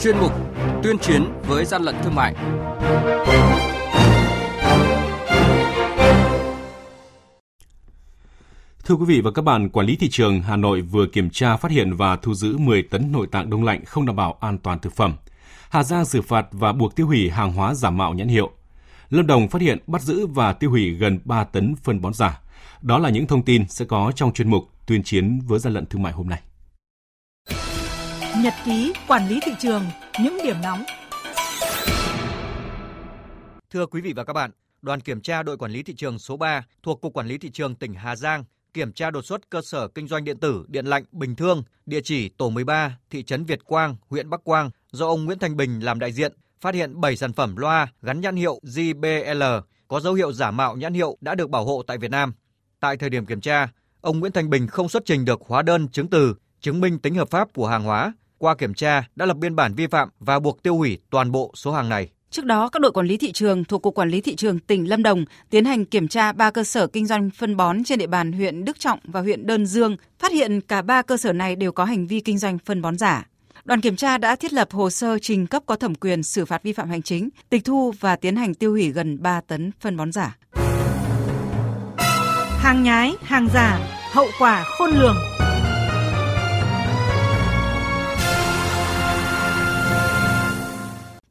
chuyên mục Tuyên chiến với gian lận thương mại. Thưa quý vị và các bạn, Quản lý thị trường Hà Nội vừa kiểm tra phát hiện và thu giữ 10 tấn nội tạng đông lạnh không đảm bảo an toàn thực phẩm. Hà Giang xử phạt và buộc tiêu hủy hàng hóa giả mạo nhãn hiệu. Lâm Đồng phát hiện bắt giữ và tiêu hủy gần 3 tấn phân bón giả. Đó là những thông tin sẽ có trong chuyên mục tuyên chiến với gian lận thương mại hôm nay. Nhật ký quản lý thị trường, những điểm nóng. Thưa quý vị và các bạn, đoàn kiểm tra đội quản lý thị trường số 3 thuộc Cục Quản lý Thị trường tỉnh Hà Giang kiểm tra đột xuất cơ sở kinh doanh điện tử Điện lạnh Bình Thương, địa chỉ tổ 13, thị trấn Việt Quang, huyện Bắc Quang, do ông Nguyễn Thành Bình làm đại diện, phát hiện 7 sản phẩm loa gắn nhãn hiệu JBL có dấu hiệu giả mạo nhãn hiệu đã được bảo hộ tại Việt Nam. Tại thời điểm kiểm tra, ông Nguyễn Thành Bình không xuất trình được hóa đơn chứng từ chứng minh tính hợp pháp của hàng hóa. Qua kiểm tra đã lập biên bản vi phạm và buộc tiêu hủy toàn bộ số hàng này. Trước đó, các đội quản lý thị trường thuộc Cục Quản lý Thị trường tỉnh Lâm Đồng tiến hành kiểm tra ba cơ sở kinh doanh phân bón trên địa bàn huyện Đức Trọng và huyện Đơn Dương, phát hiện cả ba cơ sở này đều có hành vi kinh doanh phân bón giả. Đoàn kiểm tra đã thiết lập hồ sơ trình cấp có thẩm quyền xử phạt vi phạm hành chính, tịch thu và tiến hành tiêu hủy gần 3 tấn phân bón giả. Hàng nhái, hàng giả, hậu quả khôn lường.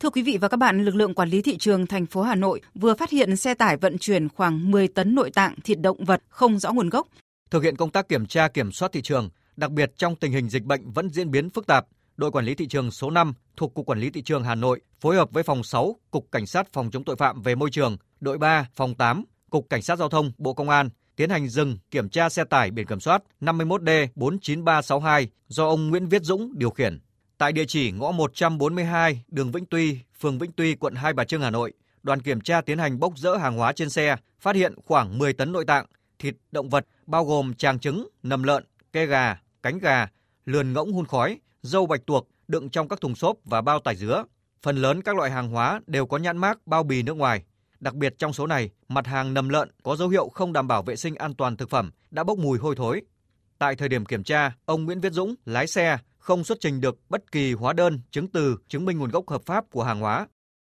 Thưa quý vị và các bạn, lực lượng quản lý thị trường thành phố Hà Nội vừa phát hiện xe tải vận chuyển khoảng 10 tấn nội tạng thịt động vật không rõ nguồn gốc. Thực hiện công tác kiểm tra kiểm soát thị trường, đặc biệt trong tình hình dịch bệnh vẫn diễn biến phức tạp, đội quản lý thị trường số 5 thuộc Cục Quản lý Thị trường Hà Nội phối hợp với phòng 6, Cục Cảnh sát phòng chống tội phạm về môi trường, đội 3, phòng 8, Cục Cảnh sát Giao thông, Bộ Công an tiến hành dừng kiểm tra xe tải biển kiểm soát 51D 49362 do ông Nguyễn Viết Dũng điều khiển. Tại địa chỉ ngõ 142 đường Vĩnh Tuy, phường Vĩnh Tuy, quận Hai Bà Trưng, Hà Nội, đoàn kiểm tra tiến hành bốc dỡ hàng hóa trên xe, phát hiện khoảng 10 tấn nội tạng, thịt động vật bao gồm tràng trứng, nầm lợn, kê gà, cánh gà, lườn ngỗng hun khói, dâu bạch tuộc đựng trong các thùng xốp và bao tải dứa. Phần lớn các loại hàng hóa đều có nhãn mác bao bì nước ngoài. Đặc biệt trong số này, mặt hàng nầm lợn có dấu hiệu không đảm bảo vệ sinh an toàn thực phẩm đã bốc mùi hôi thối. Tại thời điểm kiểm tra, ông Nguyễn Viết Dũng, lái xe, không xuất trình được bất kỳ hóa đơn, chứng từ chứng minh nguồn gốc hợp pháp của hàng hóa.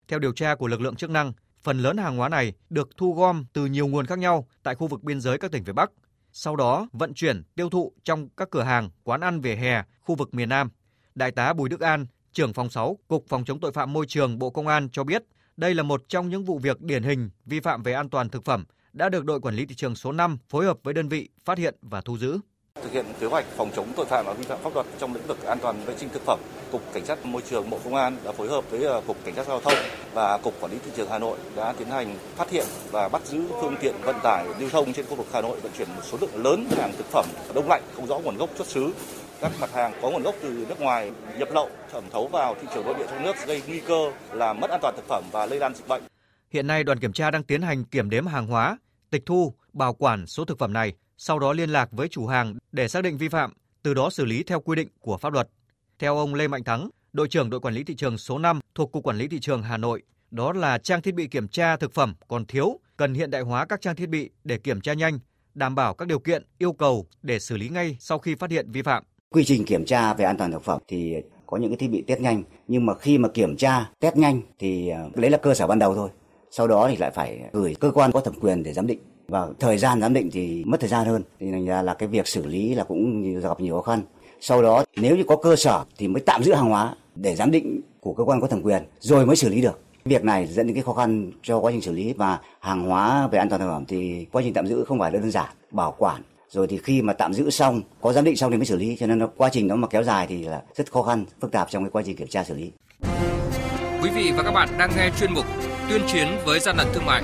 Theo điều tra của lực lượng chức năng, phần lớn hàng hóa này được thu gom từ nhiều nguồn khác nhau tại khu vực biên giới các tỉnh phía Bắc, sau đó vận chuyển tiêu thụ trong các cửa hàng, quán ăn vỉa hè, khu vực miền Nam. Đại tá Bùi Đức An, trưởng phòng 6, Cục Phòng chống tội phạm môi trường Bộ Công an cho biết, đây là một trong những vụ việc điển hình vi phạm về an toàn thực phẩm đã được đội quản lý thị trường số 5 phối hợp với đơn vị phát hiện và thu giữ. Thực hiện kế hoạch phòng chống tội phạm và vi phạm pháp luật trong lĩnh vực an toàn vệ sinh thực phẩm, Cục Cảnh sát Môi trường Bộ Công an đã phối hợp với ờ, Cục Cảnh sát Giao thông và Cục Quản lý Thị trường Hà Nội đã tiến hành phát hiện và bắt giữ phương tiện vận tải lưu thông trên khu vực Hà Nội vận chuyển một số lượng lớn hàng thực phẩm đông lạnh không rõ nguồn gốc xuất xứ các mặt hàng có nguồn gốc từ nước ngoài nhập lậu thẩm thấu vào thị trường nội địa trong nước gây nguy cơ là mất an toàn thực phẩm và lây lan dịch bệnh. Hiện nay đoàn kiểm tra đang tiến hành kiểm đếm hàng hóa, tịch thu, bảo quản số thực phẩm này, sau đó liên lạc với chủ hàng để xác định vi phạm, từ đó xử lý theo quy định của pháp luật. Theo ông Lê Mạnh Thắng, đội trưởng đội quản lý thị trường số 5 thuộc Cục Quản lý Thị trường Hà Nội, đó là trang thiết bị kiểm tra thực phẩm còn thiếu, cần hiện đại hóa các trang thiết bị để kiểm tra nhanh, đảm bảo các điều kiện, yêu cầu để xử lý ngay sau khi phát hiện vi phạm. Quy trình kiểm tra về an toàn thực phẩm thì có những cái thiết bị test nhanh, nhưng mà khi mà kiểm tra test nhanh thì à, đấy là cơ sở ban đầu thôi. Sau đó thì lại phải gửi cơ quan có thẩm quyền để giám định và thời gian giám định thì mất thời gian hơn. Thì thành ra là cái việc xử lý là cũng gặp nhiều khó khăn. Sau đó, nếu như có cơ sở thì mới tạm giữ hàng hóa để giám định của cơ quan có thẩm quyền, rồi mới xử lý được. Việc này dẫn đến cái khó khăn cho quá trình xử lý và hàng hóa về an toàn thực phẩm thì quá trình tạm giữ không phải đơn giản, bảo quản. Rồi thì khi mà tạm giữ xong, có giám định xong thì mới xử lý, cho nên nó, quá trình đó mà kéo dài thì là rất khó khăn, phức tạp trong cái quá trình kiểm tra xử lý. Quý vị và các bạn đang nghe chuyên mục Tuyên chiến với gian lận thương mại.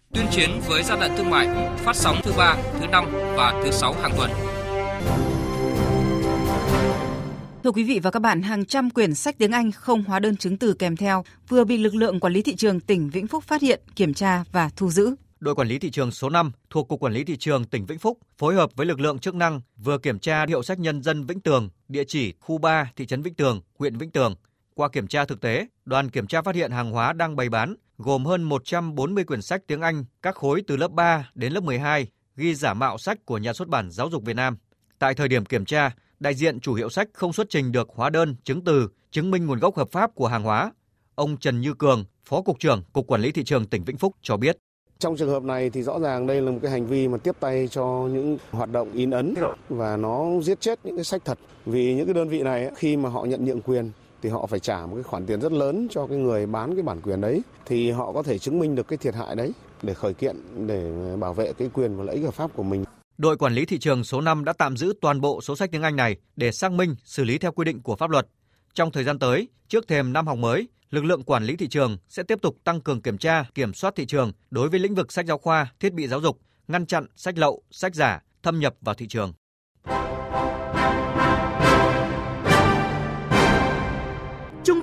tuyên chiến với gian lận thương mại, phát sóng thứ ba, thứ năm và thứ sáu hàng tuần. Thưa quý vị và các bạn, hàng trăm quyển sách tiếng Anh không hóa đơn chứng từ kèm theo vừa bị lực lượng quản lý thị trường tỉnh Vĩnh Phúc phát hiện, kiểm tra và thu giữ. Đội quản lý thị trường số 5 thuộc Cục Quản lý Thị trường tỉnh Vĩnh Phúc phối hợp với lực lượng chức năng vừa kiểm tra hiệu sách nhân dân Vĩnh Tường, địa chỉ khu 3, thị trấn Vĩnh Tường, huyện Vĩnh Tường. Qua kiểm tra thực tế, đoàn kiểm tra phát hiện hàng hóa đang bày bán gồm hơn 140 quyển sách tiếng Anh các khối từ lớp 3 đến lớp 12 ghi giả mạo sách của nhà xuất bản Giáo dục Việt Nam. Tại thời điểm kiểm tra, đại diện chủ hiệu sách không xuất trình được hóa đơn, chứng từ, chứng minh nguồn gốc hợp pháp của hàng hóa. Ông Trần Như Cường, Phó Cục trưởng Cục Quản lý Thị trường tỉnh Vĩnh Phúc cho biết. Trong trường hợp này thì rõ ràng đây là một cái hành vi mà tiếp tay cho những hoạt động in ấn và nó giết chết những cái sách thật. Vì những cái đơn vị này khi mà họ nhận nhượng quyền thì họ phải trả một cái khoản tiền rất lớn cho cái người bán cái bản quyền đấy thì họ có thể chứng minh được cái thiệt hại đấy để khởi kiện để bảo vệ cái quyền và lợi ích hợp pháp của mình. Đội quản lý thị trường số 5 đã tạm giữ toàn bộ số sách tiếng Anh này để xác minh, xử lý theo quy định của pháp luật. Trong thời gian tới, trước thềm năm học mới, lực lượng quản lý thị trường sẽ tiếp tục tăng cường kiểm tra, kiểm soát thị trường đối với lĩnh vực sách giáo khoa, thiết bị giáo dục, ngăn chặn sách lậu, sách giả thâm nhập vào thị trường.